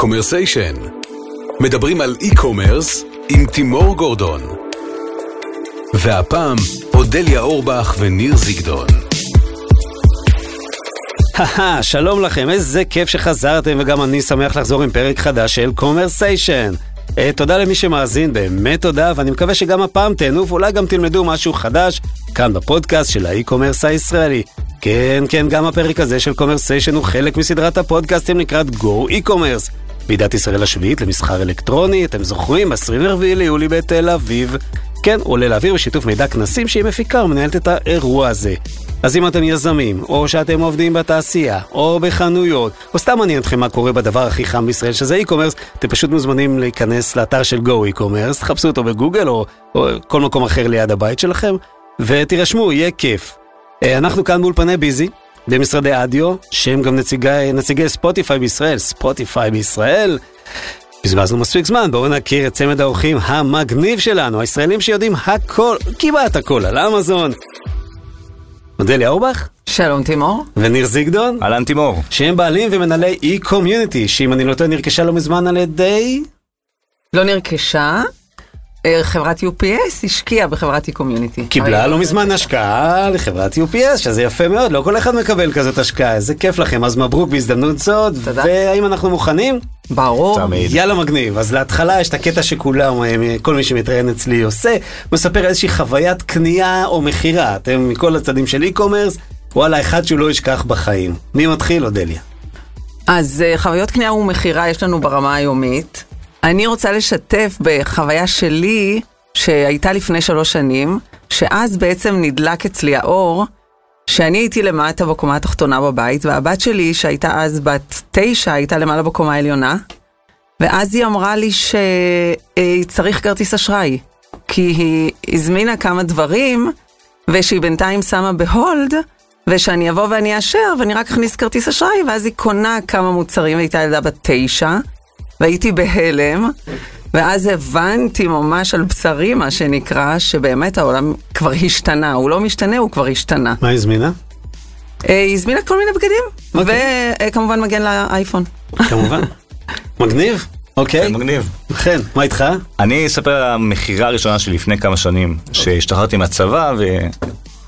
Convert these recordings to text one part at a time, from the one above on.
קומרסיישן. מדברים על e-commerce עם תימור גורדון. והפעם, אודליה אורבך וניר זיגדון. שלום לכם, איזה כיף שחזרתם וגם אני שמח לחזור עם פרק חדש של קומרסיישן. אה, תודה למי שמאזין, באמת תודה, ואני מקווה שגם הפעם תהנו ואולי גם תלמדו משהו חדש כאן בפודקאסט של ה e-commerce הישראלי. כן, כן, גם הפרק הזה של קומרסיישן הוא חלק מסדרת הפודקאסטים לקראת Go e-commerce. ועידת ישראל השביעית למסחר אלקטרוני, אתם זוכרים? 24 ליולי בתל אביב. כן, עולה לאוויר בשיתוף מידע כנסים שהיא מפיקה ומנהלת את האירוע הזה. אז אם אתם יזמים, או שאתם עובדים בתעשייה, או בחנויות, או סתם מעניין אתכם מה קורה בדבר הכי חם בישראל, שזה e-commerce, אתם פשוט מוזמנים להיכנס לאתר של Go e-commerce, תחפשו אותו בגוגל, או, או כל מקום אחר ליד הבית שלכם, ותירשמו, יהיה כיף. אה, אנחנו כאן באולפני ביזי, במשרדי אדיו, שהם גם נציגי, נציגי ספוטיפיי בישראל, ספוטיפיי בישראל. בזבזנו מספיק זמן, בואו נכיר את צמד האורחים המגניב שלנו, הישראלים שיודעים הכל, כמעט הכל על אמזון. אודליה אורבך? שלום תימור. וניר זיגדון? אהלן תימור. שהם בעלים ומנהלי e-community, שאם אני לא טועה נרכשה לא מזמן על ידי... לא נרכשה, חברת UPS השקיעה בחברת e-community. קיבלה לא מזמן השקעה לחברת UPS, שזה יפה מאוד, לא כל אחד מקבל כזאת השקעה, איזה כיף לכם, אז מברוק בהזדמנות זאת, תודה. והאם אנחנו מוכנים? ברור. תמיד. יאללה מגניב, אז להתחלה יש את הקטע שכולם, אה, כל מי שמתראיין אצלי עושה, מספר איזושהי חוויית קנייה או מכירה, אתם מכל הצדדים של e-commerce, וואלה, אחד שהוא לא ישכח בחיים. מי מתחיל, אודליה? אז אה, חוויות קנייה ומכירה יש לנו ברמה היומית. אני רוצה לשתף בחוויה שלי, שהייתה לפני שלוש שנים, שאז בעצם נדלק אצלי האור, שאני הייתי למטה בקומה התחתונה בבית, והבת שלי, שהייתה אז בת תשע, הייתה למעלה בקומה העליונה, ואז היא אמרה לי שצריך כרטיס אשראי, כי היא הזמינה כמה דברים, ושהיא בינתיים שמה בהולד, ושאני אבוא ואני אאשר, ואני רק אכניס כרטיס אשראי, ואז היא קונה כמה מוצרים, והייתה ילדה בת תשע, והייתי בהלם, ואז הבנתי ממש על בשרי, מה שנקרא, שבאמת העולם כבר השתנה, הוא לא משתנה, הוא כבר השתנה. מה הזמינה? אה, היא הזמינה כל מיני בגדים, אוקיי. וכמובן מגן לאייפון. כמובן. מגניב? אוקיי. מגניב. וכן, מה איתך? אני אספר על המכירה הראשונה שלי לפני כמה שנים, שהשתחררתי מהצבא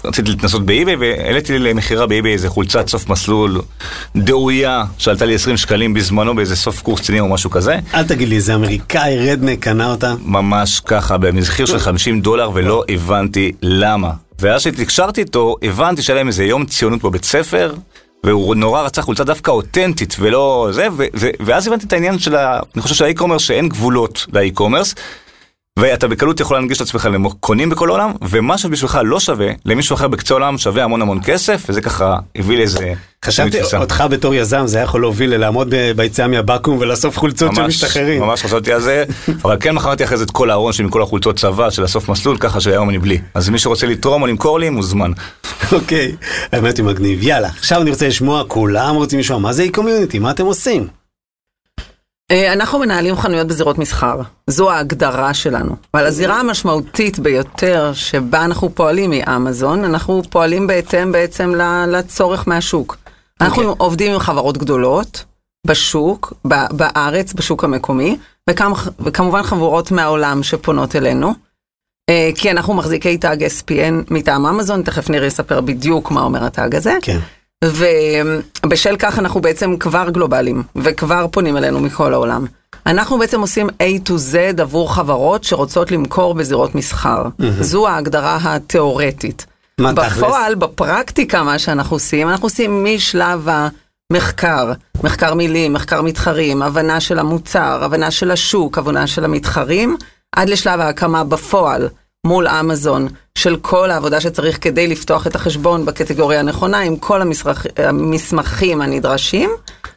ורציתי להתנסות באיביי, והעליתי למכירה באיביי איזה חולצת סוף מסלול דאויה, שעלתה לי 20 שקלים בזמנו באיזה סוף קורס קצינים או משהו כזה. אל תגיד לי, איזה אמריקאי רדנק קנה אותה? ממש ככה, במחיר של 50 דולר, ולא הבנתי למה. ואז שהתקשרתי איתו, הבנתי שהיה להם איזה יום ציונות בבית ספר, והוא נורא רצה חולצה דווקא אותנטית ולא זה, ו- ו- ואז הבנתי את העניין של ה... אני חושב שהאי-קומרס שאין גבולות לאי-קומרס, ואתה בקלות יכול להנגיש את עצמך לקונים בכל העולם, ומה שבשבילך לא שווה, למישהו אחר בקצה העולם שווה המון המון כסף, וזה ככה הביא לאיזה... חשבתי. אותך בתור יזם זה היה יכול להוביל ללעמוד ב- ביציאה מהבקו"ם ולאסוף חולצות של משתחררים. ממש חשבתי על זה, אבל כן מכרתי אחרי זה את כל הארון שלי מכל החולצות צבא של הסוף מסלול, ככה שהיום אני בלי. אז מי שרוצה לתרום או למכור לי, מוזמן. אוקיי, האמת היא מגניב. יאללה, עכשיו אני רוצה לשמוע, כולם רוצים לשמוע, מה זה e-community? מה אתם עושים? אה, אנחנו מנהלים חנויות בזירות מסחר, זו ההגדרה שלנו. אבל הזירה המשמעותית ביותר שבה אנחנו פועלים היא אמזון, אנחנו פועלים בהתאם בעצם לצורך מהשוק. אנחנו אוקיי. עובדים עם חברות גדולות בשוק, בארץ, בשוק המקומי, וכמ- וכמובן חברות מהעולם שפונות אלינו. אה, כי אנחנו מחזיקי תג SPN מטעם אמזון, תכף נראה יספר בדיוק מה אומר התג הזה. כן. ובשל כך אנחנו בעצם כבר גלובליים, וכבר פונים אלינו מכל העולם. אנחנו בעצם עושים A to Z עבור חברות שרוצות למכור בזירות מסחר. זו ההגדרה התיאורטית. מה תכלס? בפועל, בפרקטיקה, מה שאנחנו עושים, אנחנו עושים משלב המחקר, מחקר מילים, מחקר מתחרים, הבנה של המוצר, הבנה של השוק, הבנה של המתחרים, עד לשלב ההקמה בפועל. מול אמזון של כל העבודה שצריך כדי לפתוח את החשבון בקטגוריה הנכונה עם כל המסמך, המסמכים הנדרשים,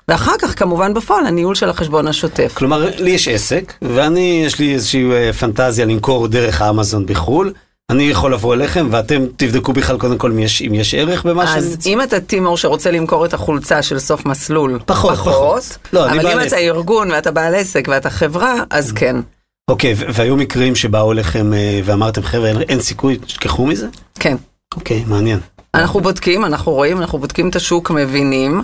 ואחר כך כמובן בפועל הניהול של החשבון השוטף. כלומר, לי יש עסק, ואני, יש לי איזושהי אה, פנטזיה למכור דרך האמזון בחו"ל. אני יכול לבוא אליכם, ואתם תבדקו בכלל קודם כל יש, אם יש ערך במה שאני... אז אם אתה טימור שרוצה למכור את החולצה של סוף מסלול, פחות, פחות. לא, אני אבל אם עסק. אתה ארגון ואתה בעל עסק ואתה חברה, אז כן. אוקיי, והיו מקרים שבאו אליכם אה, ואמרתם, חבר'ה, אין, אין סיכוי, תשכחו מזה? כן. אוקיי, מעניין. אנחנו בודקים, אנחנו רואים, אנחנו בודקים את השוק, מבינים,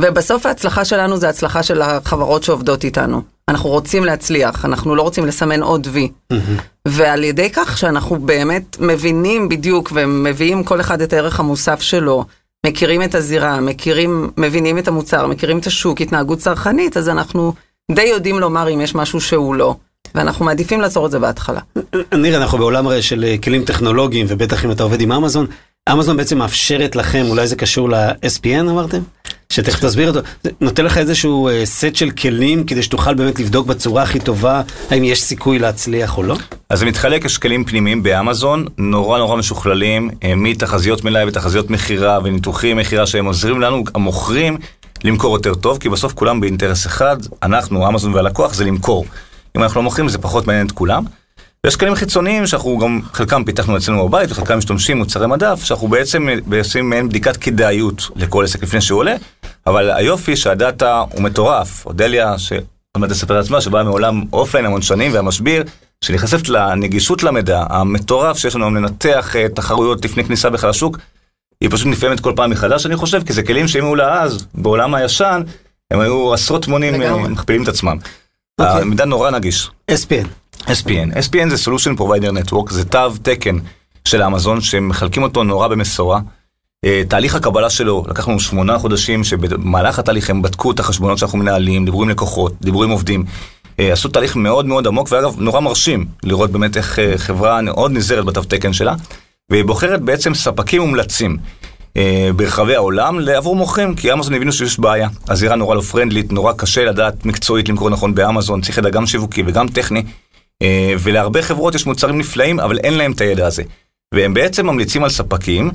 ובסוף ההצלחה שלנו זה הצלחה של החברות שעובדות איתנו. אנחנו רוצים להצליח, אנחנו לא רוצים לסמן עוד וי. ועל ידי כך שאנחנו באמת מבינים בדיוק ומביאים כל אחד את הערך המוסף שלו, מכירים את הזירה, מכירים, מבינים את המוצר, מכירים את השוק, התנהגות צרכנית, אז אנחנו די יודעים לומר אם יש משהו שהוא לא. ואנחנו מעדיפים לעצור את זה בהתחלה. ניר, אנחנו בעולם הרי של אה, כלים טכנולוגיים, ובטח אם אתה עובד עם אמזון, אמזון בעצם מאפשרת לכם, אולי זה קשור ל-SPN אמרתם? שתכף תסביר אותו. נותן לך איזשהו אה, סט של כלים כדי שתוכל באמת לבדוק בצורה הכי טובה האם יש סיכוי להצליח או לא? אז זה מתחלק, יש כלים פנימיים באמזון, נורא נורא משוכללים, אה, מתחזיות מלאי ותחזיות מכירה וניתוחי מכירה שהם עוזרים לנו, המוכרים, למכור יותר טוב, כי בסוף כולם באינטרס אחד, אנחנו, אמזון והלקוח, זה למכור. אם אנחנו לא מוכרים זה פחות מעניין את כולם. ויש כלים חיצוניים שאנחנו גם, חלקם פיתחנו אצלנו בבית וחלקם משתמשים מוצרי מדף, שאנחנו בעצם עושים מעין בדיקת כדאיות לכל עסק לפני שהוא עולה, אבל היופי שהדאטה הוא מטורף. אודליה, שעוד מעט תספר על עצמה, שבאה מעולם אופליין המון שנים והמשביר, שנכנסת לנגישות למידע המטורף שיש לנו היום לנתח אה, תחרויות לפני כניסה בכלל לשוק, היא פשוט נפעמת כל פעם מחדש, אני חושב, כי זה כלים שאם היו לה אז, בעולם הישן, הם היו עשרות מונים אה, מכפילים את עצמם. אוקיי. המידע נורא נגיש. SPN. SPN. SPN זה Solution Provider Network, זה תו תקן של אמזון, שמחלקים אותו נורא במשורה. אה, תהליך הקבלה שלו, לקח לנו שמונה חודשים, שבמהלך התהליך הם בדקו את החשבונות שאנחנו מנהלים, דיברו עם לקוחות, דיברו עם עובדים. אה, עשו תהליך מאוד מאוד עמוק, ואגב, נורא מרשים לראות באמת איך אה, חברה מאוד נזהרת בתו תקן שלה, והיא בוחרת בעצם ספקים מומלצים. ברחבי העולם עבור מוכרים, כי אמזון הבינו שיש בעיה. הזירה נורא לא פרנדלית, נורא קשה לדעת מקצועית למכור נכון באמזון, צריך ידע גם שיווקי וגם טכני. אה, ולהרבה חברות יש מוצרים נפלאים, אבל אין להם את הידע הזה. והם בעצם ממליצים על ספקים,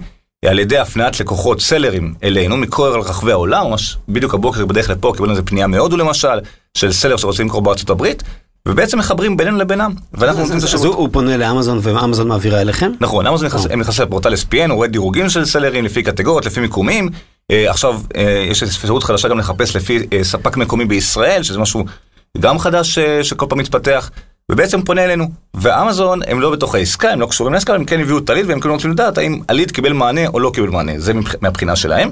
על ידי הפניית לקוחות סלרים אלינו מכל רחבי העולם, ממש בדיוק הבוקר בדרך לפה קיבלנו איזה פנייה מהודו למשל, של סלר שרוצים למכור בארצות הברית, ובעצם מחברים בינינו לבינם, ואנחנו נותנים את השירות. אז הוא פונה לאמזון ואמזון מעבירה אליכם? נכון, אמזון נכנס לפורטל SPN, הוא רואה דירוגים של סלרים לפי קטגוריות, לפי מיקומים. אה, עכשיו, אה, יש אפשרות חדשה גם לחפש לפי ספק מקומי בישראל, שזה משהו גם חדש שכל פעם מתפתח. ובעצם פונה אלינו. ואמזון הם לא בתוך העסקה, הם לא קשורים לעסקה, הם כן הביאו את הליד והם כן רוצים לדעת האם הליד קיבל מענה או לא קיבל מענה, זה מהבחינה שלהם.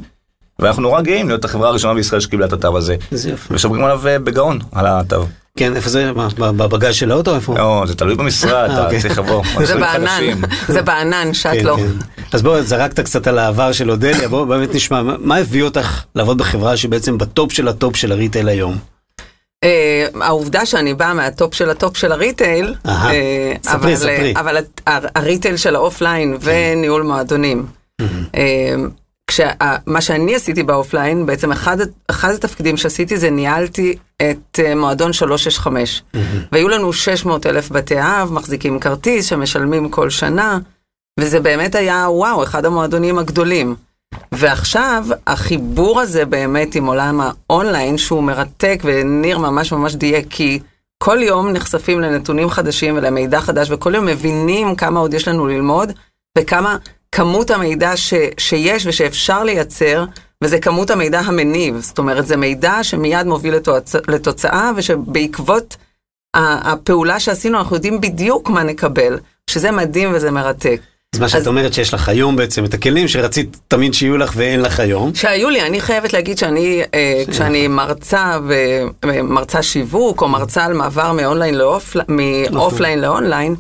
ואנחנו נורא גאים להיות החברה הראשונה בישראל שקיבלה את התו הזה. איזה יופי. ושומרים עליו אה, בגאון, על התו. כן, איפה זה? מה, בבגאז' של האוטו? איפה? לא, זה תלוי במשרד, אתה אוקיי. צריך לבוא. זה בענן, זה בענן, שאת כן, לא. כן. אז בואו, זרקת קצת על העבר של אודליה, בואו באמת נשמע, מה- הביא אותך לעבוד בחברה שבעצם ב top של ה top של ה retail היום? אה, העובדה שאני באה מה top של ה top של ה retail. אה, אבל, הר- ה retail של האופליין וניהול מועדונים. כשמה שאני עשיתי באופליין, בעצם אחד, אחד התפקידים שעשיתי זה ניהלתי את אה, מועדון 365. והיו לנו 600 אלף בתי אב, מחזיקים כרטיס שמשלמים כל שנה, וזה באמת היה, וואו, אחד המועדונים הגדולים. ועכשיו, החיבור הזה באמת עם עולם האונליין, שהוא מרתק, וניר ממש ממש דייק, כי כל יום נחשפים לנתונים חדשים ולמידע חדש, וכל יום מבינים כמה עוד יש לנו ללמוד, וכמה כמות המידע ש, שיש ושאפשר לייצר, וזה כמות המידע המניב. זאת אומרת, זה מידע שמיד מוביל לתוצ... לתוצאה, ושבעקבות הפעולה שעשינו, אנחנו יודעים בדיוק מה נקבל, שזה מדהים וזה מרתק. אז מה שאת אז- אומרת שיש לך היום בעצם את הכלים שרצית תמיד שיהיו לך ואין לך היום. שהיו לי, אני חייבת להגיד שאני, אה, כשאני מרצה ומרצה שיווק, או מרצה על מעבר מאונליין לאופל- מאופליין לאונליין,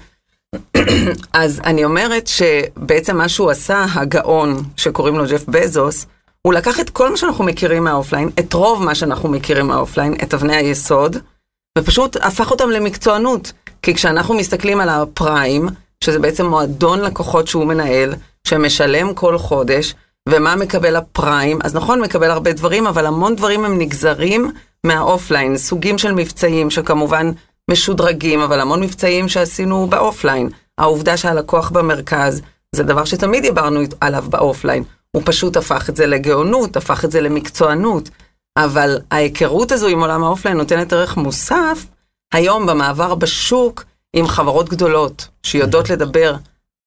אז אני אומרת שבעצם מה שהוא עשה, הגאון, שקוראים לו ג'ף בזוס, הוא לקח את כל מה שאנחנו מכירים מהאופליין, את רוב מה שאנחנו מכירים מהאופליין, את אבני היסוד, ופשוט הפך אותם למקצוענות. כי כשאנחנו מסתכלים על הפריים, שזה בעצם מועדון לקוחות שהוא מנהל, שמשלם כל חודש, ומה מקבל הפריים, אז נכון, מקבל הרבה דברים, אבל המון דברים הם נגזרים מהאופליין, סוגים של מבצעים שכמובן משודרגים, אבל המון מבצעים שעשינו באופליין. העובדה שהלקוח במרכז, זה דבר שתמיד דיברנו עליו באופליין. הוא פשוט הפך את זה לגאונות, הפך את זה למקצוענות. אבל ההיכרות הזו עם עולם האופליין נותנת ערך מוסף היום במעבר בשוק עם חברות גדולות שיודעות לדבר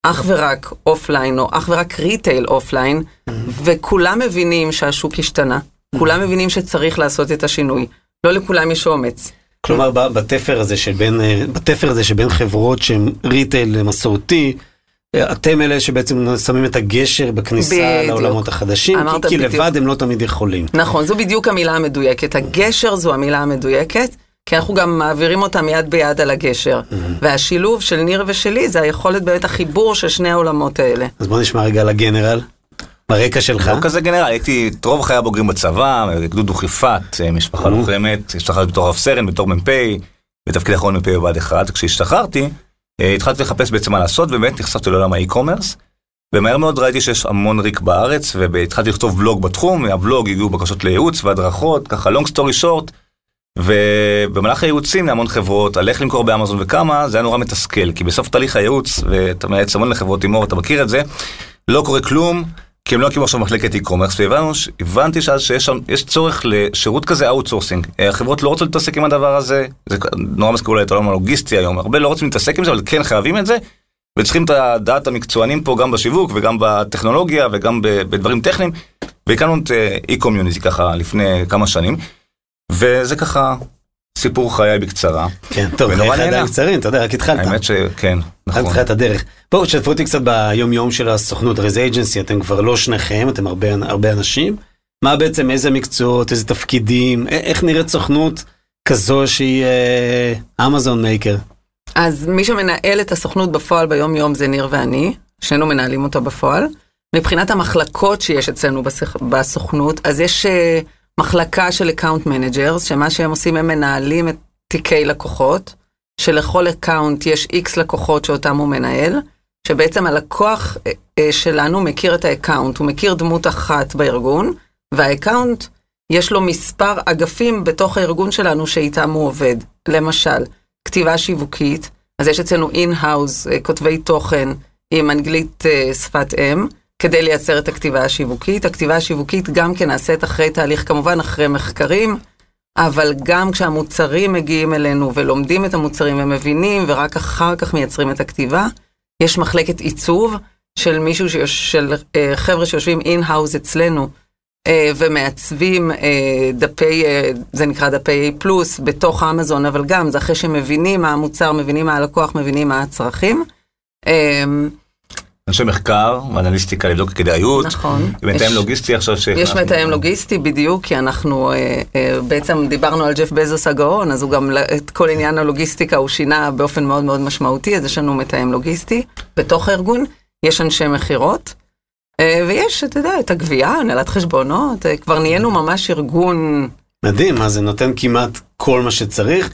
אך ורק אופליין או אך ורק retail אופליין, וכולם מבינים שהשוק השתנה, כולם מבינים שצריך לעשות את השינוי. לא לכולם יש אומץ. כלומר, בתפר הזה שבין, אה, בתפר הזה שבין חברות שהן ריטייל מסורתי, אתם אלה שבעצם שמים את הגשר בכניסה בדיוק. לעולמות החדשים, כי, כי בדיוק. לבד הם לא תמיד יכולים. נכון, זו בדיוק המילה המדויקת. הגשר זו המילה המדויקת, כי אנחנו גם מעבירים אותם יד ביד על הגשר. והשילוב של ניר ושלי זה היכולת באמת החיבור של שני העולמות האלה. אז בוא נשמע רגע על הגנרל, ברקע שלך. לא כזה גנרל, הייתי את רוב חיי הבוגרים בצבא, גדוד דוכיפת, אה, משפחה נו. לוחמת, השתחררתי בתור רב סרן, בתור מ"פ, בתפקיד אחרון מ"פ בבה"ד 1. כשהשתחררתי, אה, התחלתי לחפש בעצם מה לעשות, ובאמת נחשפתי לעולם האי-קומרס. ומהר מאוד ראיתי שיש המון ריק בארץ, והתחלתי לכתוב בלוג בתחום, מהבלוג הגיעו בקשות לייעוץ והדרכות, ככה long story short. ובמהלך הייעוצים להמון חברות, על איך למכור באמזון וכמה, זה היה נורא מתסכל, כי בסוף תהליך הייעוץ, ואתה מייעץ המון לחברות הימור, אתה מכיר את זה, לא קורה כלום, כי הם לא הקימו עכשיו מחלקת e-commerce, והבנתי שאז שיש שם, יש צורך לשירות כזה outsourcing. החברות לא רוצות להתעסק עם הדבר הזה, זה נורא מזכיר אולי את העולם הלוגיסטי היום, הרבה לא רוצים להתעסק עם זה, אבל כן חייבים את זה, וצריכים את הדעת המקצוענים פה גם בשיווק וגם בטכנולוגיה וגם בדברים טכניים, והקמנו את e-community ככה לפני כמה שנים, וזה ככה סיפור חיי בקצרה. כן, טוב, ונורא נהנה. קצרים, אתה יודע, רק התחלת. האמת שכן, נכון. התחלת את הדרך. בואו, תשתפו אותי קצת ביום יום של הסוכנות, הרי זה agency, אתם כבר לא שניכם, אתם הרבה, הרבה אנשים. מה בעצם, איזה מקצועות, איזה תפקידים, איך נראית סוכנות כזו שהיא אמזון maker? אז מי שמנהל את הסוכנות בפועל ביום-יום זה ניר ואני, שנינו מנהלים אותה בפועל. מבחינת המחלקות שיש אצלנו בסוכ... בסוכנות, אז יש אה, מחלקה של account managers, שמה שהם עושים, הם מנהלים את תיקי לקוחות, שלכל account יש איקס לקוחות שאותם הוא מנהל, שבעצם הלקוח אה, אה, שלנו מכיר את ה account, הוא מכיר דמות אחת בארגון, וה account, יש לו מספר אגפים בתוך הארגון שלנו שאיתם הוא עובד. למשל, כתיבה שיווקית, אז יש אצלנו in-house, כותבי תוכן עם אנגלית אה, שפת אם, כדי לייצר את הכתיבה השיווקית. הכתיבה השיווקית גם כן נעשית אחרי תהליך, כמובן אחרי מחקרים, אבל גם כשהמוצרים מגיעים אלינו ולומדים את המוצרים ומבינים, ורק אחר כך מייצרים את הכתיבה, יש מחלקת עיצוב של מישהו, שיש, של אה, חבר'ה שיושבים אין-האוז אצלנו, אה, ומעצבים אה, דפי, אה, זה נקרא דפי A פלוס בתוך אמזון, אבל גם זה אחרי שמבינים מה המוצר, מבינים מה הלקוח, מבינים מה הצרכים. אנשי מחקר, ואנליסטיקה לבדוק כדאיות. נכון. ומתאם יש- לוגיסטי עכשיו יש שהכנסנו. מתאם לוגיסטי בדיוק, כי אנחנו אה, אה, בעצם דיברנו על ג'ף בזוס הגאון, אז הוא גם את כל עניין הלוגיסטיקה הוא שינה באופן מאוד מאוד משמעותי, אז יש לנו מתאם לוגיסטי בתוך הארגון, יש אנשי מכירות, אה, ויש, אתה יודע, את הגבייה, הנהלת חשבונות, אה, כבר נהיינו ממש ארגון... מדהים, מה זה נותן כמעט כל מה שצריך,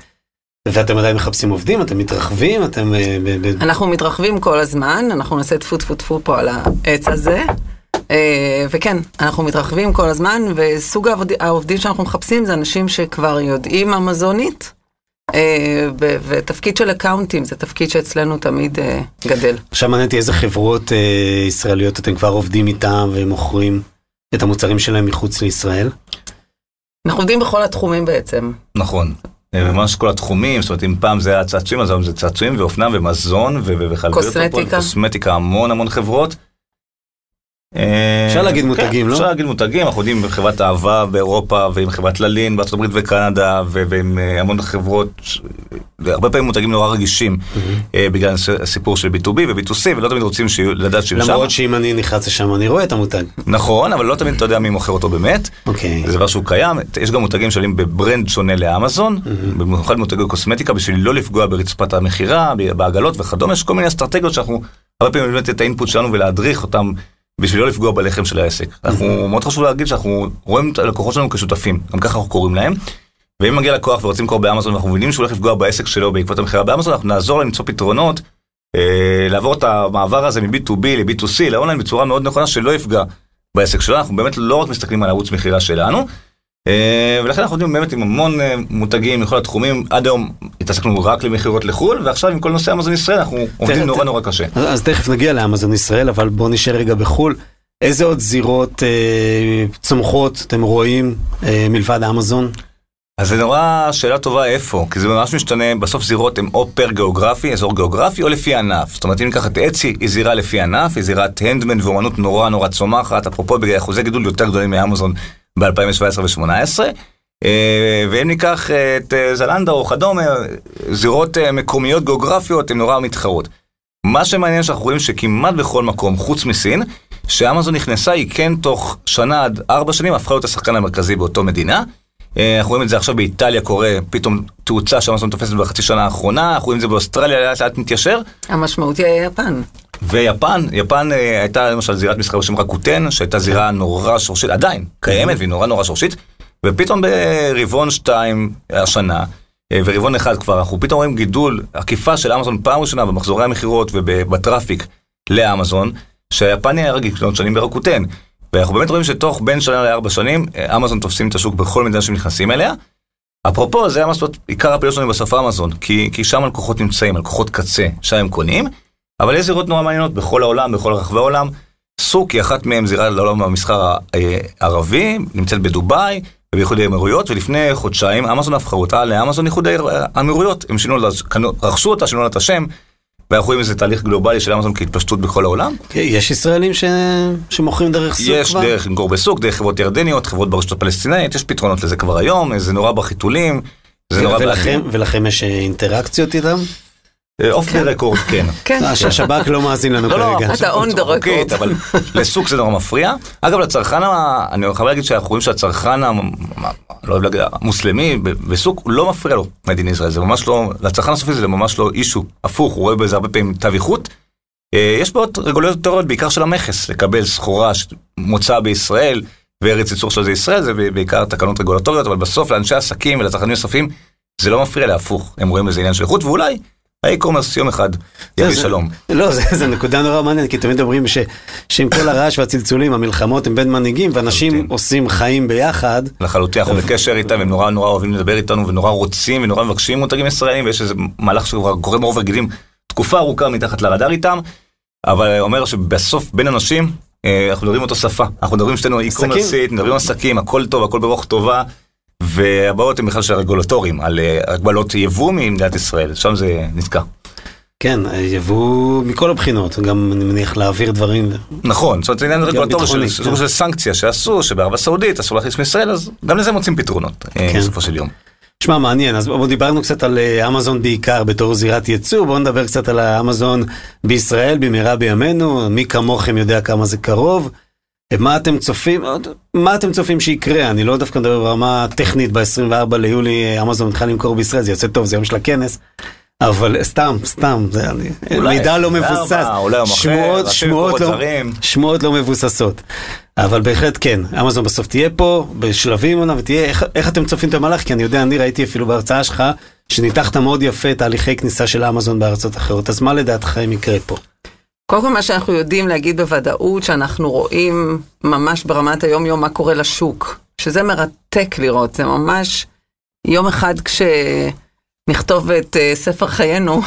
ואתם עדיין מחפשים עובדים, אתם מתרחבים, אתם... אה, אנחנו מתרחבים כל הזמן, אנחנו נעשה טפו טפו טפו פה על העץ הזה. אה, וכן, אנחנו מתרחבים כל הזמן, וסוג העובדים שאנחנו מחפשים זה אנשים שכבר יודעים אמזונית, אה, ותפקיד של אקאונטים זה תפקיד שאצלנו תמיד גדל. עכשיו מעניין אותי איזה חברות ישראליות אתם כבר עובדים איתם ומוכרים את המוצרים שלהם מחוץ לישראל. אנחנו עובדים בכל התחומים בעצם. נכון. ממש כל התחומים, זאת אומרת אם פעם זה היה צעצועים, אז היום זה צעצועים ואופנה ומזון וחלביות. קוסמטיקה. קוסמטיקה, המון המון חברות. אה, אפשר להגיד מותגים, כן, לא? אפשר להגיד מותגים, אנחנו עובדים עם חברת אהבה באירופה ועם חברת ללין בארצות הברית וקנדה ועם אה, המון חברות, והרבה פעמים מותגים נורא רגישים אה, בגלל הס- הסיפור של B2B ו-B2C ולא תמיד רוצים לדעת שיהיו שם. למרות שאם אני נכנס לשם אני רואה את המותג. נכון, אבל לא תמיד אתה יודע מי מוכר אותו באמת. אוקיי. זה דבר שהוא קיים, יש גם מותגים שעולים בברנד שונה לאמזון, במיוחד מותגי קוסמטיקה בשביל לא לפגוע ברצפת המכירה, בעגלות וכדומה, יש כל מיני אסטרטגיות שאנחנו הרבה פעמים באמת את האינפוט שלנו ולהדריך אותם בשביל לא לפגוע בלחם של העסק. אנחנו, מאוד חשוב להגיד שאנחנו רואים את הלקוחות שלנו כשותפים, גם ככה אנחנו קוראים להם. ואם מגיע לקוח ורוצים למכור באמזון ואנחנו מבינים שהוא הולך לפגוע בעסק שלו בעקבות המכירה באמזון, אנחנו נעזור להם למצוא פתרונות, אה, לעבור את המעבר הזה מ-B2B ל-B2C, לאונליין בצורה מאוד נכונה שלא יפגע בעסק שלנו, אנחנו באמת לא רק מסתכלים על ערוץ מכירה שלנו, ולכן אנחנו עובדים באמת עם המון אה, מותגים מכל התחומים, עד היום התעסקנו רק למכירות לחו"ל, ועכשיו עם כל נושא אמזון ישראל אנחנו עובדים נורא נורא קשה. אז, תכף נגיע לאמזון ישראל, אבל בואו נשאר רגע בחו"ל. איזה עוד זירות אה, צומחות אתם רואים אה, מלבד אמזון? אז זה נורא שאלה טובה איפה, כי זה ממש משתנה, בסוף זירות הן או פר גיאוגרפי, אזור גיאוגרפי, או לפי ענף. זאת אומרת, אם ניקח את אצי, היא זירה לפי ענף, היא זירת הנדמן ואומנות נורא נורא צומחת, אפרופו בגלל אחוזי גידול יותר גדולים מאמזון ב-2017 ו-2018. ואם ניקח את אה, זלנדה או כדומה, זירות אה, מקומיות גיאוגרפיות הן נורא מתחרות. מה שמעניין שאנחנו רואים שכמעט בכל מקום, חוץ מסין, שאמזון נכנסה, היא כן תוך שנה עד ארבע שנים הפכה להיות השחקן המרכזי באותו מדינה. אה, אנחנו רואים את זה עכשיו באיטליה קורה, פתאום תאוצה שאמזון תופסת בחצי שנה האחרונה, אנחנו רואים את זה באוסטרליה לאט לאט מתיישר. המשמעות היא יפן. ויפן, יפן אה, הייתה למשל זירת מסחר בשם רקוטן, שהייתה זירה נורא שורשית, עדיין קיימת והיא נורא נורא שורשית, ופתאום ברבעון 2 השנה, אה, ורבעון אחד כבר, אנחנו פתאום רואים גידול, עקיפה של אמזון פעם ראשונה במחזורי המכירות ובטראפיק לאמזון, שהיפני היה רגיל שנים ברקוטן. ואנחנו באמת רואים שתוך בין שנה לארבע שנים, אה, אמזון תופסים את השוק בכל מדינה שהם נכנסים אליה. אפרופו, זה היה ממש עיקר הפעילות שלנו בסוף אמזון, כי, כי שם הלקוחות נמצאים, הלקוחות קצה, שם הם קונים, אבל יש זירות נורא מעניינות בכל העולם, בכל רחבי העולם. סוק היא אחת מהן זירה לעולם המסחר הערבי, נמצאת בדובאי, ובאיחוד האמירויות, ולפני חודשיים אמזון הפכה אותה לאמזון איחוד האמירויות. הם שינו, רכשו אותה, שינו לה את השם, ואנחנו רואים איזה תהליך גלובלי של אמזון כהתפשטות בכל העולם. יש ישראלים ש... שמוכרים דרך סוק יש כבר? יש דרך למכור בסוק, דרך חברות ירדניות, חברות ברשת הפלסטינאית, יש פתרונות לזה כבר היום, זה נורא בחיתולים, זה נורא... ולכם, ולכם יש אה, אינטראקציות איתם? אוף דה רקורד, כן. כן. אה, שהשב"כ לא מאזין לנו לא, לא, כרגע. אתה the חוקית, record. אבל לסוג זה נורא מפריע. אגב, לצרכן, אני חייב להגיד שאנחנו רואים שהצרכן, לא אוהב להגיד, המוסלמי, בסוג, לא מפריע לו מדין ישראל, זה ממש לא, לצרכן הסופי זה ממש לא אישו, הפוך, הוא רואה בזה הרבה פעמים תו איכות. אה, יש בעוד רגולטוריות, בעיקר של המכס, לקבל סחורה שמוצאה בישראל, וארץ ייצור של זה ישראל, זה בעיקר תקנות רגולטוריות, אבל בסוף לאנשי עסקים ולצרכנים נוספים, זה לא מפריע להפוך, הם רואים בזה עניין של איכות, ואולי האי-קומרס יום אחד יביא זה- שלום. לא, זה, זה נקודה נורא מעניינת, כי תמיד אומרים ש, שעם כל הרעש והצלצולים, המלחמות הן בין מנהיגים, ואנשים. עושים חיים ביחד. לחלוטין, אנחנו בקשר איתם, הם נורא נורא אוהבים לדבר איתנו ונורא רוצים ונורא מבקשים מותגים ישראלים ויש איזה מהלך שכבר קורה מרוב רגילים תקופה ארוכה מתחת לרדאר איתם, אבל אומר שבסוף בין אנשים אה, אנחנו מדברים אותו שפה, אנחנו מדברים שתינו אי-קומרסית, מדברים עסקים, הכל טוב, הכל ברוח טובה, והבעיות הן בכלל של הרגולטורים, על אה, הגבלות יבוא ממדינת ישראל, שם זה נתקע. כן, יבוא מכל הבחינות, גם אני מניח להעביר דברים. נכון, זאת אומרת זה עניין רגולטורי של כן. של סנקציה שעשו, שבערבה סעודית אסור להכניס מישראל, אז גם לזה מוצאים פתרונות אה, כן. בסופו של יום. שמע, מעניין, אז בואו דיברנו קצת על אה, אמזון בעיקר בתור זירת ייצוא, בואו נדבר קצת על האמזון בישראל במהרה בימינו, מי כמוכם יודע כמה זה קרוב. מה אתם צופים, מה אתם צופים שיקרה? אני לא דווקא מדבר ברמה טכנית, ב-24 ליולי אה, אמזון מתחילה למכור בישראל, זה יוצא טוב, זה יום של הכנס. אבל סתם, סתם, זה אני, אולי מידע לא 24, מבוסס, שמועות, שמועות לא. שמועות לא מבוססות. אבל בהחלט כן, אמזון בסוף תהיה פה, בשלבים עונה, ותהיה, איך, איך אתם צופים את המהלך? כי אני יודע, אני ראיתי אפילו בהרצאה שלך, שניתחת מאוד יפה תהליכי כניסה של אמזון בארצות אחרות, אז מה לדעתכם יקרה פה? קודם כל מה שאנחנו יודעים להגיד בוודאות, שאנחנו רואים ממש ברמת היום-יום מה קורה לשוק, שזה מרתק לראות, זה ממש יום אחד כשנכתוב את uh, ספר חיינו,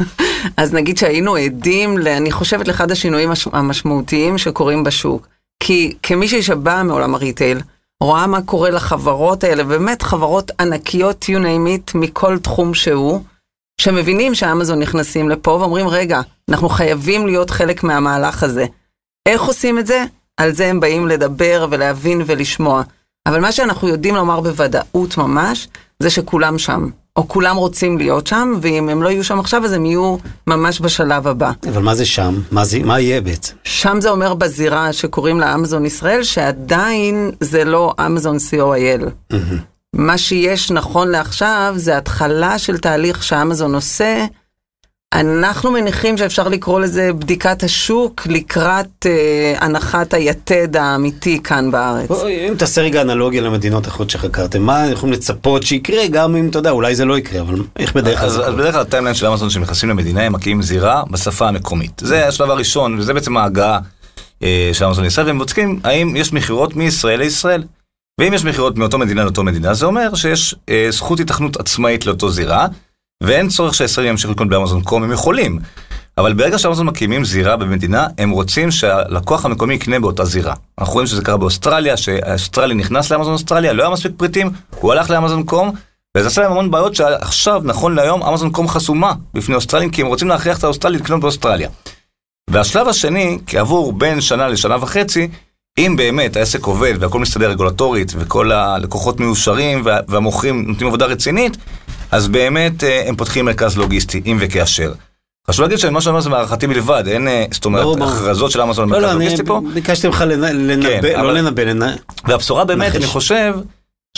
אז נגיד שהיינו עדים, ל, אני חושבת, לאחד השינויים הש- המשמעותיים שקורים בשוק. כי כמישהי שבאה מעולם הריטייל, רואה מה קורה לחברות האלה, באמת חברות ענקיות, you name it, מכל תחום שהוא, שמבינים שאמזון נכנסים לפה ואומרים, רגע, אנחנו חייבים להיות חלק מהמהלך הזה. איך עושים את זה? על זה הם באים לדבר ולהבין ולשמוע. אבל מה שאנחנו יודעים לומר בוודאות ממש, זה שכולם שם. או כולם רוצים להיות שם, ואם הם לא יהיו שם עכשיו, אז הם יהיו ממש בשלב הבא. אבל מה זה שם? מה, זה, מה יהיה בעצם? שם זה אומר בזירה שקוראים לה אמזון ישראל, שעדיין זה לא אמזון co.il. מה שיש נכון לעכשיו זה התחלה של תהליך שאמזון עושה. אנחנו מניחים שאפשר לקרוא לזה בדיקת השוק לקראת אה, הנחת היתד האמיתי כאן בארץ. אם תעשה רגע אנלוגיה למדינות אחרות שחקרתם, מה יכולים לצפות שיקרה, גם אם אתה יודע, אולי זה לא יקרה, אבל איך בדרך כלל אז, אז? בדרך כלל הטיימליין של אמזון שנכנסים למדינה הם מקימים זירה בשפה המקומית. זה השלב הראשון וזה בעצם ההגעה אה, של אמזון לישראל והם בודקים האם יש מכירות מישראל לישראל. ואם יש מכירות מאותו מדינה לאותו מדינה זה אומר שיש אה, זכות התכנות עצמאית לאותו זירה ואין צורך שהישראלים ימשיכו לקנות באמזון קום הם יכולים. אבל ברגע שאמזון מקימים זירה במדינה, הם רוצים שהלקוח המקומי יקנה באותה זירה. אנחנו רואים שזה קרה באוסטרליה, שהאוסטרלי נכנס לאמזון אוסטרליה, לא היה מספיק פריטים, הוא הלך לאמזון קום, וזה עשה להם המון בעיות שעכשיו, נכון להיום, אמזון קום חסומה בפני אוסטרלים, כי הם רוצים להכריח את האוסטרלי לקנות באוסטרליה. והשלב השני, כעבור בין שנה לשנה וחצי, אם באמת העסק עובד והכל מסתדר רגולטורית וכל הלקוחות מיושרים וה- והמוכרים נותנים עבודה רצינית, אז באמת אה, הם פותחים מרכז לוגיסטי, אם וכאשר. חשוב להגיד שמה שאני אומר זה מערכתי בלבד, אין, אה, זאת אומרת, ברור. הכרזות של אמזון לא, במרכז לא, אני לוגיסטי פה. ביקשתי ממך לנ- לנבא, כן, לא לנבא, לנ... והבשורה באמת. אני חושב,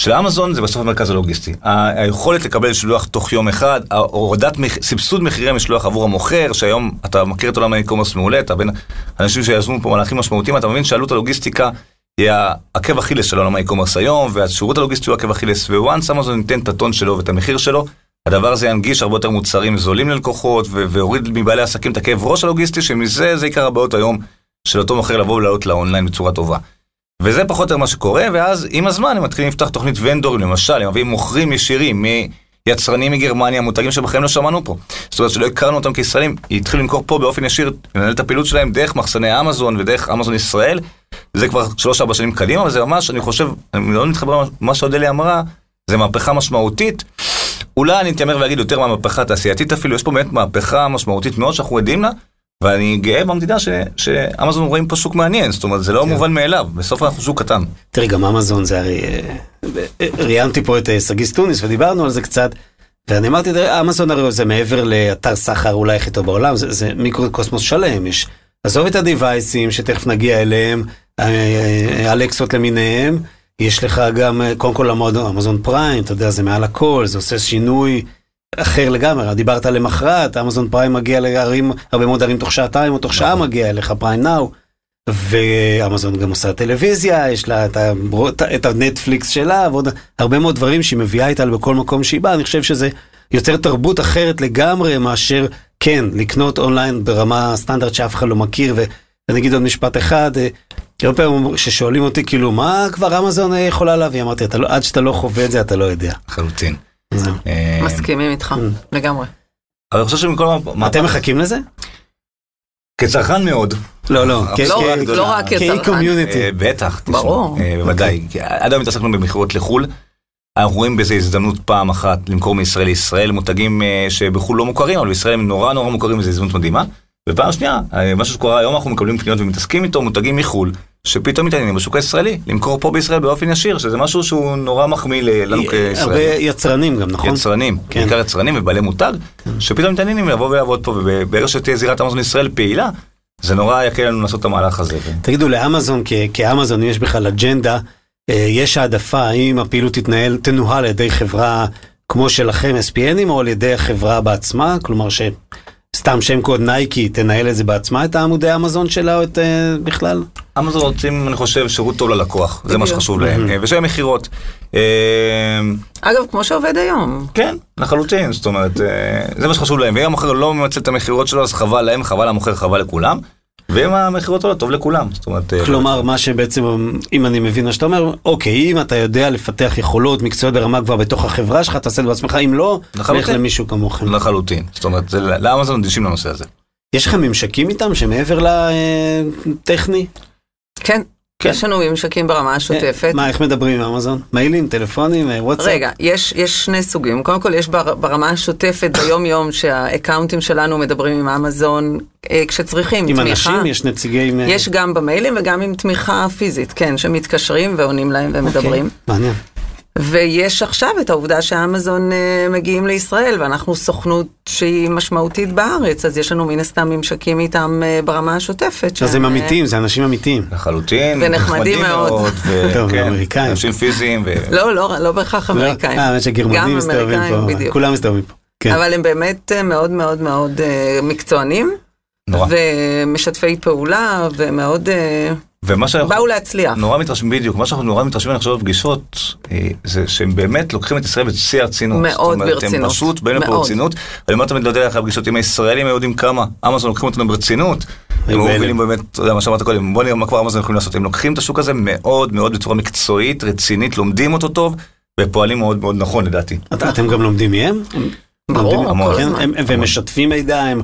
שלאמזון זה בסוף המרכז הלוגיסטי. היכולת לקבל שלוח תוך יום אחד, הורדת, סבסוד מחירי משלוח עבור המוכר, שהיום אתה מכיר את עולם האי-קומרס מעולה, אתה בין אנשים שיזמו פה מהלכים משמעותיים, אתה מבין שעלות הלוגיסטיקה היא העקב אכילס של עולם האי-קומרס היום, והשירות הלוגיסטי הוא עקב אכילס, וואנס אמזון ייתן את הטון שלו ואת המחיר שלו, הדבר הזה ינגיש הרבה יותר מוצרים זולים ללקוחות, והוריד מבעלי העסקים את הכאב ראש הלוגיסטי, שמזה זה עיקר הבעיות היום של אותו מוכר לבוא ולעלות לאונליין בצורה טובה. וזה פחות או יותר מה שקורה, ואז עם הזמן הם מתחילים לפתוח תוכנית ונדורים, למשל, הם מביאים מוכרים ישירים מיצרנים מגרמניה, מותגים שבחיים לא שמענו פה. זאת אומרת שלא הכרנו אותם כישראלים, התחילו למכור פה באופן ישיר, לנהל את הפעילות שלהם דרך מחסני אמזון ודרך אמזון ישראל. זה כבר שלוש-ארבע שנים קדימה, וזה ממש, אני חושב, אני מאוד מתחבר למה שאודליה אמרה, זה מהפכה משמעותית. אולי אני אתיימר ואגיד יותר מהמהפכה התעשייתית אפילו, יש פה באמת מהפכה משמעותית מאוד שאנחנו עדים לה, ואני גאה במדינה ש- שאמזון רואים פה שוק מעניין, זאת אומרת, זה לא מובן מאליו, בסוף אנחנו שוק קטן. תראי, גם אמזון זה הרי... אה, אה, ראיינתי פה את אה, סגיס טוניס ודיברנו על זה קצת, ואני אמרתי, אמזון הרי זה מעבר לאתר סחר אולי הכי טוב בעולם, זה, זה מיקרו-קוסמוס שלם, יש... עזוב את הדיווייסים שתכף נגיע אליהם, אה, אה, אלקסות למיניהם, יש לך גם, אה, קודם כל אמזון פריים, אתה יודע, זה מעל הכל, זה עושה שינוי אחר לגמרי, דיברת למחרת, אמזון פריים מגיע לערים, הרבה מאוד ערים תוך שעתיים או תוך שעה מגיע אליך, פריים נאו. ואמזון גם עושה טלוויזיה, יש לה את, הבר... את הנטפליקס שלה, ועוד הרבה מאוד דברים שהיא מביאה איתה בכל מקום שהיא באה, אני חושב שזה יוצר תרבות אחרת לגמרי מאשר, כן, לקנות אונליין ברמה סטנדרט שאף אחד לא מכיר, ואני אגיד עוד משפט אחד, אה, הרבה פעמים ששואלים אותי כאילו, מה כבר אמזון אה, יכולה להביא? אמרתי, לא, עד שאתה לא חווה את זה, אתה לא יודע. לחלוטין. אה, מסכימים איתך, לגמרי. אבל אני חושב שמכל מה... אתם מחכים לזה? כצרכן מאוד. לא, לא, כ- לא רק- לא רק כצרכן. כאי-קומיוניטי. אה, בטח, ברור. אה, בוודאי. כי עד היום התעסקנו במכירות לחו"ל. אנחנו רואים בזה הזדמנות פעם אחת למכור מישראל לישראל מותגים אה, שבחו"ל לא מוכרים, אבל בישראל הם נורא נורא מוכרים וזו הזדמנות מדהימה. ופעם שנייה, אה, משהו שקורה היום, אנחנו מקבלים פניות ומתעסקים איתו, מותגים מחו"ל, שפתאום מתעניינים בשוק הישראלי, למכור פה בישראל באופן ישיר, שזה משהו שהוא נורא מחמיא לנו הרבה כישראלים. יצרנים גם, נכון? יצרנים, כן. בעיקר יצרנים ובעלי מותג, שפתאום מתעניינים לבוא ולעבוד פה, וברגע שתהיה זירת אמזון ישראל פעילה, זה נורא יקל לנו לעשות את המהלך הזה. תגידו, לאמזון, כאמזון, יש בכלל אג'נדה, אה, יש העדפה האם הפעילות תתנהל, תנוהל על ידי חברה כמו שלכם, SPNים, או על ידי החברה בעצמה? כלומר, שסתם שם קוד נייקי תנהל את זה בעצמה, את העמודי אמזון שלה, או את אה, בכלל? אמזון רוצים, אני חושב, שירות טוב ללקוח, זה מה. שחשוב להם, אה, ושהם מכירות. אה, אגב, כמו שעובד היום. כן, לחלוטין, זאת אומרת, אה, זה מה שחשוב להם, ואם המוכר לא ממצה את המכירות שלו, אז חבל להם, חבל למוכר, חבל לכולם, ואם המכירות עולות, טוב לכולם, זאת אומרת... אה, כלומר, מה שבעצם, אם אני מבין מה שאתה אומר, אוקיי, אם אתה יודע לפתח יכולות מקצועיות ברמה כבר בתוך החברה שלך, תעשה את זה בעצמך, אם לא, לך. למישהו כמוכם. לחלוטין, זאת אומרת, זה- לאמזון אדישים לנושא הזה. יש לכם ממשקים איתם שמעבר לטכני? כן, כן. יש לנו ממשקים ברמה השוטפת. מה, איך מדברים עם אמזון? מיילים, טלפונים, אה, וואטסאפ? רגע, יש, יש שני סוגים. קודם כל, יש בר, ברמה השוטפת ביום-יום שהאקאונטים שלנו מדברים עם אמזון אה, כשצריכים עם תמיכה. אנשים? יש נציגי... אה, יש גם במיילים וגם עם תמיכה פיזית, כן, שמתקשרים ועונים להם ומדברים. אוקיי, מעניין. ויש עכשיו את העובדה שאמזון אה, מגיעים לישראל, ואנחנו סוכנות שהיא משמעותית בארץ, אז יש לנו מן הסתם ממשקים איתם אה, ברמה השוטפת. אז הם אה, אמיתיים, זה אנשים אמיתיים. לחלוטין, ונחמדים מאוד. ו- טוב, כן, אמריקאים. אנשים פיזיים, ו... לא, לא, לא בהכרח אמריקאים. לא? אה, האמת שגרמנים מסתובבים אמריקאים, פה, בדיוק. כולם מסתובבים פה. כן. אבל הם באמת אה, מאוד מאוד מאוד אה, מקצוענים, נורא. ומשתפי פעולה, ומאוד אה, ומה שאנחנו... באו להצליח. נורא מתרשמים, בדיוק, מה שאנחנו נורא מתרשמים אני חושב בפגישות, אה, זה שהם באמת לוקחים את ישראל בשיא הרצינות. מאוד זאת אומרת, ברצינות. הם פשוט באים לפה מאוד. ברצינות. אני אומר תמיד, לא יודע איך הפגישות עם הישראלים, הם יודעים כמה אמזון לוקחים אותנו ברצינות. הם. מובילים באמת, אתה יודע מה שאמרת קודם, בוא נראה מה כבר אמזון יכולים לעשות. הם לוקחים את השוק הזה מאוד מאוד בצורה מקצועית, רצינית, לומדים אותו טוב, ופועלים מאוד מאוד נכון לדעתי. את- אתם גם לומדים מהם? ברור, המון. כן, הזמן. הם- הם- והם משתפים מידע, הם-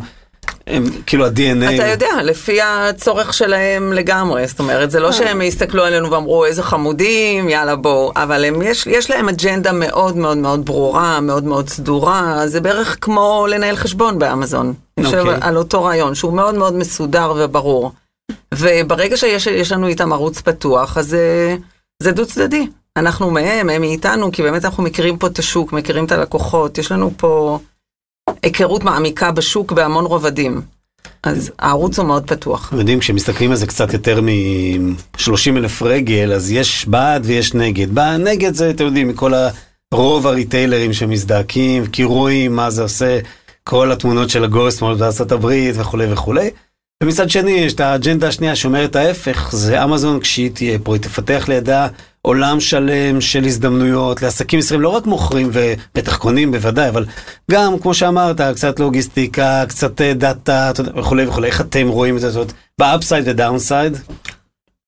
הם כאילו ה-DNA. אתה יודע, לפי הצורך שלהם לגמרי, זאת אומרת, זה לא שהם הסתכלו עלינו ואמרו איזה חמודים, יאללה בואו, אבל הם, יש, יש להם אג'נדה מאוד מאוד מאוד ברורה, מאוד מאוד סדורה, זה בערך כמו לנהל חשבון באמזון. אני חושב אוקיי. על אותו רעיון, שהוא מאוד מאוד מסודר וברור. וברגע שיש יש לנו איתם ערוץ פתוח, אז זה, זה דו צדדי. אנחנו מהם, הם מאיתנו, כי באמת אנחנו מכירים פה את השוק, מכירים את הלקוחות, יש לנו פה היכרות מעמיקה בשוק בהמון רובדים. אז הערוץ הוא מאוד פתוח. יודעים, כשמסתכלים על זה קצת יותר מ-30 אלף רגל, אז יש בעד ויש נגד. נגד זה, אתם יודעים, מכל הרוב הריטיילרים שמזדעקים, כי רואים מה זה עושה, כל התמונות של הגורסט בארצות הברית וכולי וכולי. ומצד שני, יש את האג'נדה השנייה שאומרת ההפך, זה אמזון כשהיא תהיה פה, היא תפתח לידה עולם שלם של הזדמנויות לעסקים ישראלים, לא רק מוכרים ובטח קונים בוודאי, אבל גם, כמו שאמרת, קצת לוגיסטיקה, קצת אה, דאטה וכולי וכולי, איך אתם רואים את זה, זאת ב upside ו downside?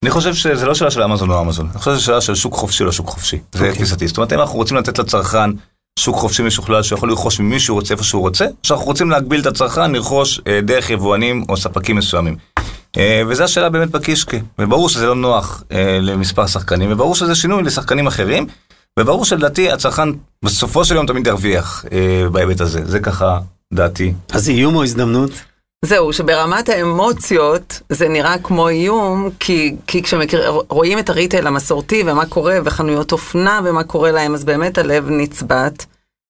אני חושב שזה לא שאלה של אמזון או אמזון, אני חושב שזה שאלה של שוק חופשי או שוק חופשי, זה אוקיי. תפיסתי, זאת אומרת אם אנחנו רוצים לתת לצרכן שוק חופשי משוכלל שיכול לרכוש ממי שהוא רוצה איפה שהוא רוצה, שאנחנו רוצים להגביל את הצרכן לרכוש אה, דרך יבואנים או ספקים מסוימים. אה, וזו השאלה באמת בקישקע, וברור שזה לא נוח אה, למספר שחקנים, וברור שזה שינוי לשחקנים אחרים, וברור שלדעתי הצרכן בסופו של יום תמיד ירוויח בהיבט הזה, זה ככה דעתי. אז איום או הזדמנות? זהו, שברמת האמוציות זה נראה כמו איום, כי, כי כשרואים את הריטייל המסורתי ומה קורה, וחנויות אופנה ומה קורה להם, אז באמת הלב נצבט.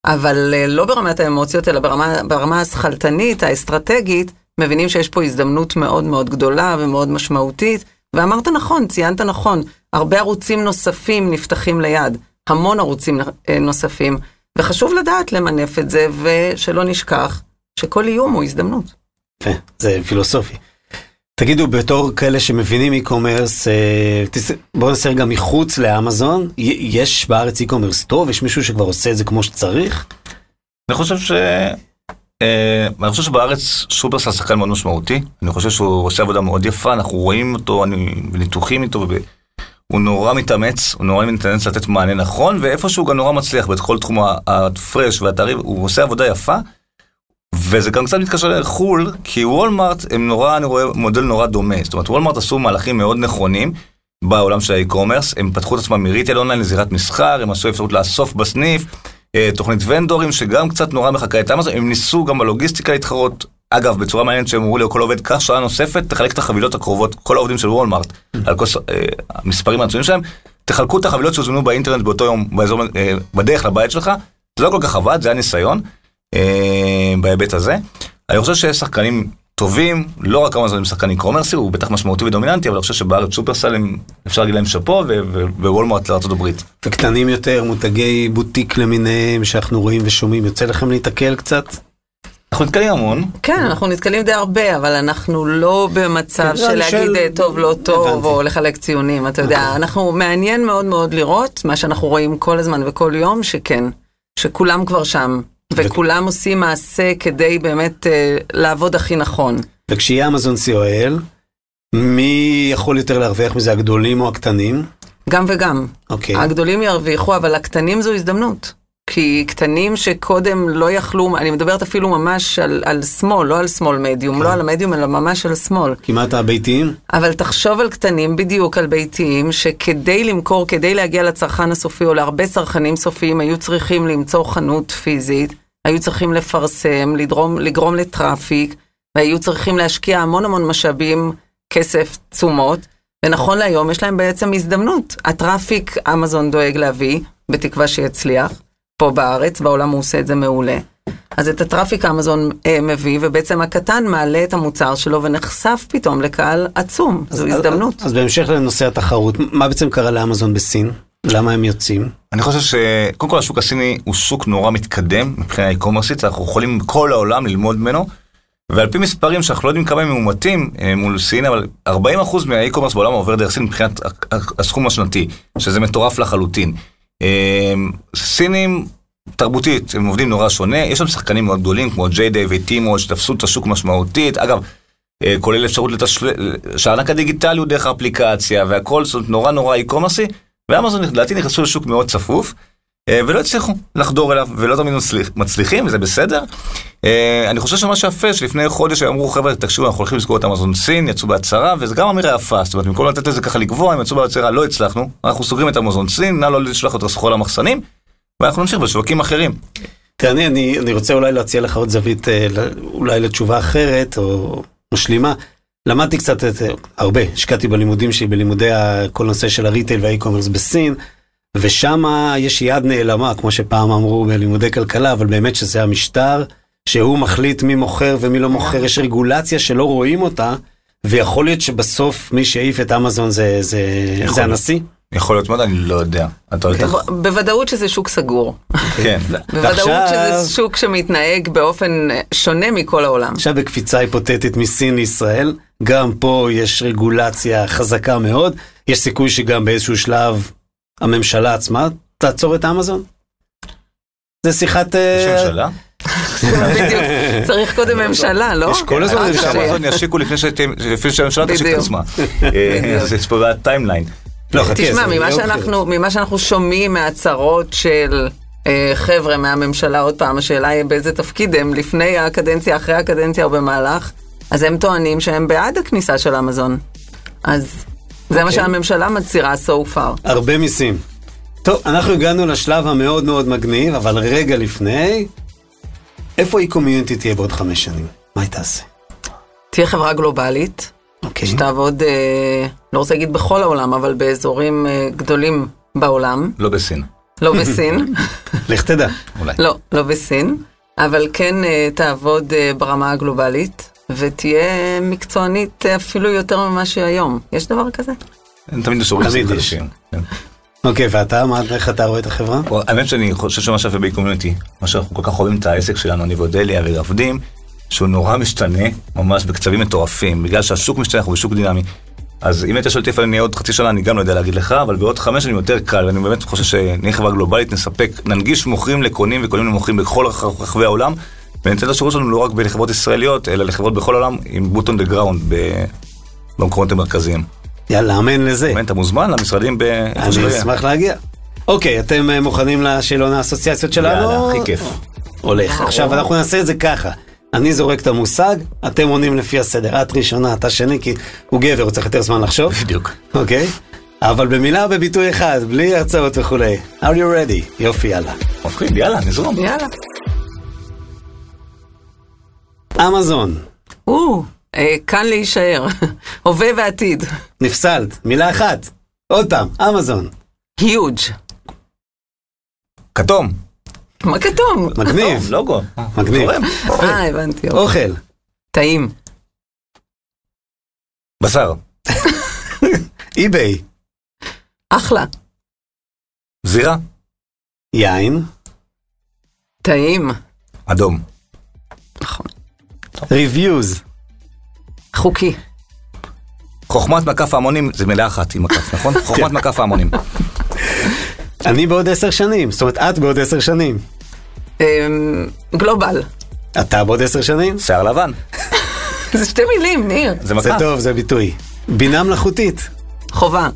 אבל אה, לא ברמת האמוציות, אלא ברמה, ברמה השכלתנית, האסטרטגית, מבינים שיש פה הזדמנות מאוד מאוד גדולה ומאוד משמעותית. ואמרת נכון, ציינת נכון, הרבה ערוצים נוספים נפתחים ליד, המון ערוצים אה, נוספים, וחשוב לדעת למנף את זה, ושלא נשכח שכל איום הוא הזדמנות. יפה, זה פילוסופי. תגידו, בתור כאלה שמבינים e-commerce, אה, בואו נעשה רגע מחוץ לאמזון, יש בארץ e-commerce טוב? יש מישהו שכבר עושה את זה כמו שצריך? אני חושב ש... אה, אני חושב שבארץ שופרסל שחקן מאוד משמעותי, אני חושב שהוא עושה עבודה מאוד יפה, אנחנו רואים אותו, אני בניתוחים איתו, הוא נורא מתאמץ, הוא נורא מתאמץ לתת מענה נכון, ואיפשהו הוא גם נורא מצליח בכל תחום הפרש והתעריף, הוא עושה עבודה יפה. וזה גם קצת מתקשר לחו"ל, כי וולמארט הם נורא, אני רואה מודל נורא דומה. זאת אומרת, וולמארט עשו מהלכים מאוד נכונים בעולם של האי-קומרס, הם פתחו את עצמם מריטל אונליין לזירת מסחר, הם עשו אפשרות לאסוף בסניף, אה, תוכנית ונדורים שגם קצת נורא מחכה את אמזון, הם ניסו גם בלוגיסטיקה להתחרות. אגב, בצורה מעניינת שהם אמרו לי, כל עובד, קח שעה נוספת, תחלק את החבילות הקרובות, כל העובדים של וולמארט, על כל אה, המספרים העצומים שלהם, תחלקו את החבילות שהוזמנו באינטרנט באותו יום, באזור, אה, בדרך לבית שלך, זה לא כל כך עבד, זה היה ניסיון. אה, בהיבט הזה. אני חושב שיש שחקנים טובים, לא רק אמזון עם שחקנים קומרסי, הוא בטח משמעותי ודומיננטי, אבל אני חושב שבארץ שופרסל אפשר להגיד להם שאפו, ווולמרט לארצות הברית. וקטנים יותר, מותגי בוטיק למיניהם, שאנחנו רואים ושומעים, יוצא לכם להתקל קצת? אנחנו נתקלים המון. כן, אנחנו נתקלים די הרבה, אבל אנחנו לא במצב כן, של להגיד אה, טוב, לא טוב, או לחלק ציונים, אתה יודע, אוקיי. אנחנו, מעניין מאוד מאוד לראות, מה שאנחנו רואים כל הזמן וכל יום, שכן, שכולם כבר שם. וכולם עושים מעשה כדי באמת אה, לעבוד הכי נכון. וכשיהיה אמזון co.il, מי יכול יותר להרוויח מזה, הגדולים או הקטנים? גם וגם. אוקיי. הגדולים ירוויחו, אבל הקטנים זו הזדמנות. כי קטנים שקודם לא יכלו, אני מדברת אפילו ממש על, על שמאל, לא על שמאל מדיום, לא כן. על המדיום, אלא ממש על שמאל. כמעט הביתיים? אבל תחשוב על קטנים, בדיוק על ביתיים, שכדי למכור, כדי להגיע לצרכן הסופי, או להרבה צרכנים סופיים, היו צריכים למצוא חנות פיזית. היו צריכים לפרסם, לדרום, לגרום לטראפיק, והיו צריכים להשקיע המון המון משאבים, כסף, תשומות, ונכון להיום יש להם בעצם הזדמנות. הטראפיק אמזון דואג להביא, בתקווה שיצליח, פה בארץ, בעולם הוא עושה את זה מעולה. אז את הטראפיק אמזון אה, מביא, ובעצם הקטן מעלה את המוצר שלו ונחשף פתאום לקהל עצום, זו הזדמנות. אז, אז בהמשך לנושא התחרות, מה בעצם קרה לאמזון בסין? למה הם יוצאים? אני חושב שקודם כל השוק הסיני הוא שוק נורא מתקדם מבחינה אי-קומרסית, אנחנו יכולים כל העולם ללמוד ממנו. ועל פי מספרים שאנחנו לא יודעים כמה הם מאומתים אה, מול סין, אבל 40% מהאי-קומרס בעולם עובר דרך סין מבחינת הסכום השנתי, שזה מטורף לחלוטין. אה, סינים תרבותית, הם עובדים נורא שונה, יש שם שחקנים מאוד גדולים כמו ג'יי דיי וטימו שתפסו את השוק משמעותית, אגב, אה, כולל אפשרות לתשל... שהענק הדיגיטלי הוא דרך האפליקציה והכל, זאת אומרת נורא נורא אי-קומרסי. ואמזון לדעתי נכנסו לשוק מאוד צפוף, אה, ולא הצליחו לחדור אליו, ולא תמיד מצליחים, וזה בסדר. אה, אני חושב שמה שיפה, שלפני חודש אמרו, חבר'ה, תקשיבו, אנחנו הולכים לסגור את אמזון סין, יצאו בהצהרה, וזה גם אמירה יפה, זאת אומרת, במקום לתת לזה ככה לגבוה, הם יצאו בהצהרה, לא הצלחנו, אנחנו סוגרים את אמזון סין, נא לא לשלוח את הסחורה למחסנים, ואנחנו נמשיך בשווקים אחרים. תראה, אני, אני רוצה אולי להציע לך עוד זווית, אה, אולי לתשובה אחרת, או משלימה. למדתי קצת, את, הרבה, השקעתי בלימודים שלי, בלימודי כל נושא של הריטייל והאי-קומרס בסין, ושם יש יד נעלמה, כמו שפעם אמרו בלימודי כלכלה, אבל באמת שזה המשטר שהוא מחליט מי מוכר ומי לא מוכר, יש רגולציה שלא רואים אותה, ויכול להיות שבסוף מי שהעיף את אמזון זה, זה, זה. הנשיא. יכול להיות מאוד, אני לא יודע. אתה יודע, בוודאות שזה שוק סגור. כן. בוודאות שזה שוק שמתנהג באופן אה, שונה מכל העולם. עכשיו בקפיצה היפותטית מסין לישראל, גם פה יש רגולציה חזקה מאוד, יש סיכוי שגם באיזשהו שלב הממשלה עצמה תעצור את אמזון? זה שיחת... יש אה, ממשלה? בדיוק. צריך קודם ממשלה, לא? יש כל הזמן ממשלה. ש- שאמזון ישיקו לפני שהממשלה תשיק את. עצמה. אה, אז יש פה בעיית timeline. לא, תשמע, ממה שאנחנו, ממה שאנחנו שומעים מהצהרות של אה, חבר'ה מהממשלה, עוד פעם, השאלה היא באיזה תפקיד הם, לפני הקדנציה, אחרי הקדנציה או במהלך, אז הם טוענים שהם בעד הכניסה של אמזון. אז זה מה אוקיי. שהממשלה מצהירה so far. הרבה מיסים. טוב, אנחנו הגענו לשלב המאוד מאוד מגניב, אבל רגע לפני, איפה אי-קומיונטי תהיה בעוד חמש שנים? מה היא תעשה? תהיה חברה גלובלית, אוקיי. שתעבוד, אה, לא רוצה להגיד בכל העולם, אבל באזורים אה, גדולים בעולם, לא בסין. לא בסין. לך תדע. אולי. לא, לא בסין, אבל כן אה, תעבוד אה, ברמה הגלובלית, ותהיה מקצוענית אפילו יותר ממה שהיא היום. יש דבר כזה? תמיד יש תמיד יש. חדשים. כן. אוקיי, ואתה, מה, איך אתה רואה את החברה? האמת שאני חושב שמה שווה ב-community, מה שאנחנו כל כך אוהבים את העסק שלנו, אני ואודליה ועובדים, שהוא נורא משתנה, ממש בקצבים מטורפים, בגלל שהשוק משתנה, אנחנו בשוק דינמי. אז אם היית שואל אותי איפה אני אהיה עוד חצי שנה, אני גם לא יודע להגיד לך, אבל בעוד חמש שנים יותר קל, ואני באמת חושב שנהיה חברה גלובלית, נספק, ננגיש מוכרים לקונים וקונים למוכרים בכל רח- רחבי העולם, וניתן את השירות שלנו לא רק לחברות ישראליות, אלא לחברות בכל העולם, עם boot on the ground במקומות המרכזיים. יאללה, אמן לזה. באמת, אתה מוזמן למשרדים ב... אני. אשמח להגיע. אוקיי, אתם אה, מוכנים לשאלון האסוציאציות שלנו? יאללה, הכי כיף. הולך. עכשיו, אנחנו נעשה את זה ככה. אני זורק את המושג, אתם עונים לפי הסדר. את ראשונה, אתה שני, כי הוא גבר, הוא צריך יותר זמן לחשוב. בדיוק. אוקיי? אבל במילה או בביטוי אחד, בלי הרצאות וכולי. are you ready? יופי, יאללה. מפחיד, יאללה, נזרום. יאללה. אמזון, או, אה, כאן להישאר. הווה ועתיד. נפסלת, מילה אחת. עוד פעם, אמזון. היוג'. כתום. מה כתוב? מגניב, לוגו. מגניב. אה, הבנתי. אוקיי. אוכל, טעים. בשר. אי-ביי, אחלה. זירה. יין, טעים. אדום. ריוויוז, חוקי. חוכמת מקף ההמונים זה מילה אחת עם מקף, נכון? חוכמת מקף ההמונים. אני בעוד עשר שנים, זאת אומרת, את בעוד עשר שנים. אמ, גלובל. אתה בעוד עשר שנים? שיער לבן. זה שתי מילים, ניר. זה זה מקף. טוב, זה ביטוי. בינה מלאכותית, חובה.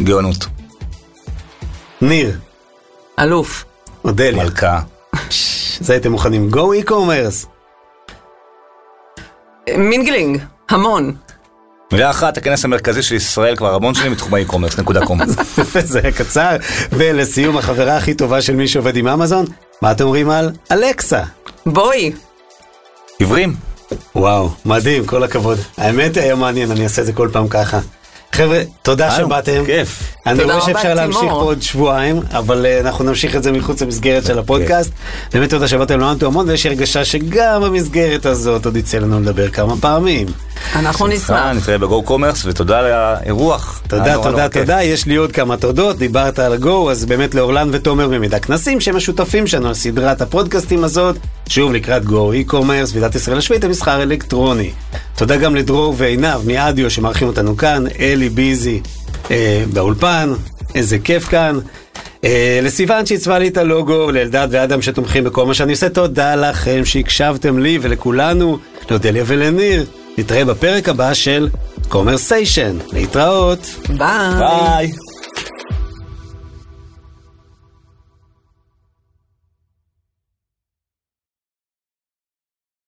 גאונות. ניר, אלוף. אודליה. מלכה. זה הייתם מוכנים. Go e-commerce. mingling. המון. מילה אחת, הכנס המרכזי של ישראל כבר המון שנים בתחום ה e-commerce, נקודה קום. יפה, זה היה קצר. ולסיום, החברה הכי טובה של מי שעובד עם אמזון, מה אתם אומרים על אלקסה? בואי. עיוורים. וואו, מדהים, כל הכבוד. האמת היה מעניין, אני אעשה את זה כל פעם ככה. חבר'ה, תודה היי, שבאתם. כיף. אני רואה שאפשר להמשיך. פה עוד שבועיים, אבל אה, אנחנו נמשיך את זה מחוץ למסגרת של הפודקאסט. באמת תודה שבאתם לענות המון, ויש לי הרגשה שגם במסגרת הזאת עוד יצא לנו לדבר כמה פעמים. אנחנו נשמח. אה, נתראה בגו קומרס ותודה על האירוח. תודה, תודה. תודה. יש לי עוד כמה תודות. דיברת על גו, אז באמת לאורלן ותומר ממידע כנסים, שהם השותפים שלנו על סדרת הפודקאסטים הזאת. שוב, לקראת Go, e-commerce, ועידת ישראל השביעית, המסחר אלקטרוני. תודה גם לדרור ועינב מאדיו שמארחים אותנו כאן, אלי ביזי אה, באולפן, איזה כיף כאן. אה, לסיוון שעיצבה לי את הלוגו, לאלדד ואדם שתומכים בכל מה שאני עושה, תודה לכם שהקשבתם לי ולכולנו, לאודליה ולניר. נתראה בפרק הבא של קומרסיישן. להתראות. ביי. ביי.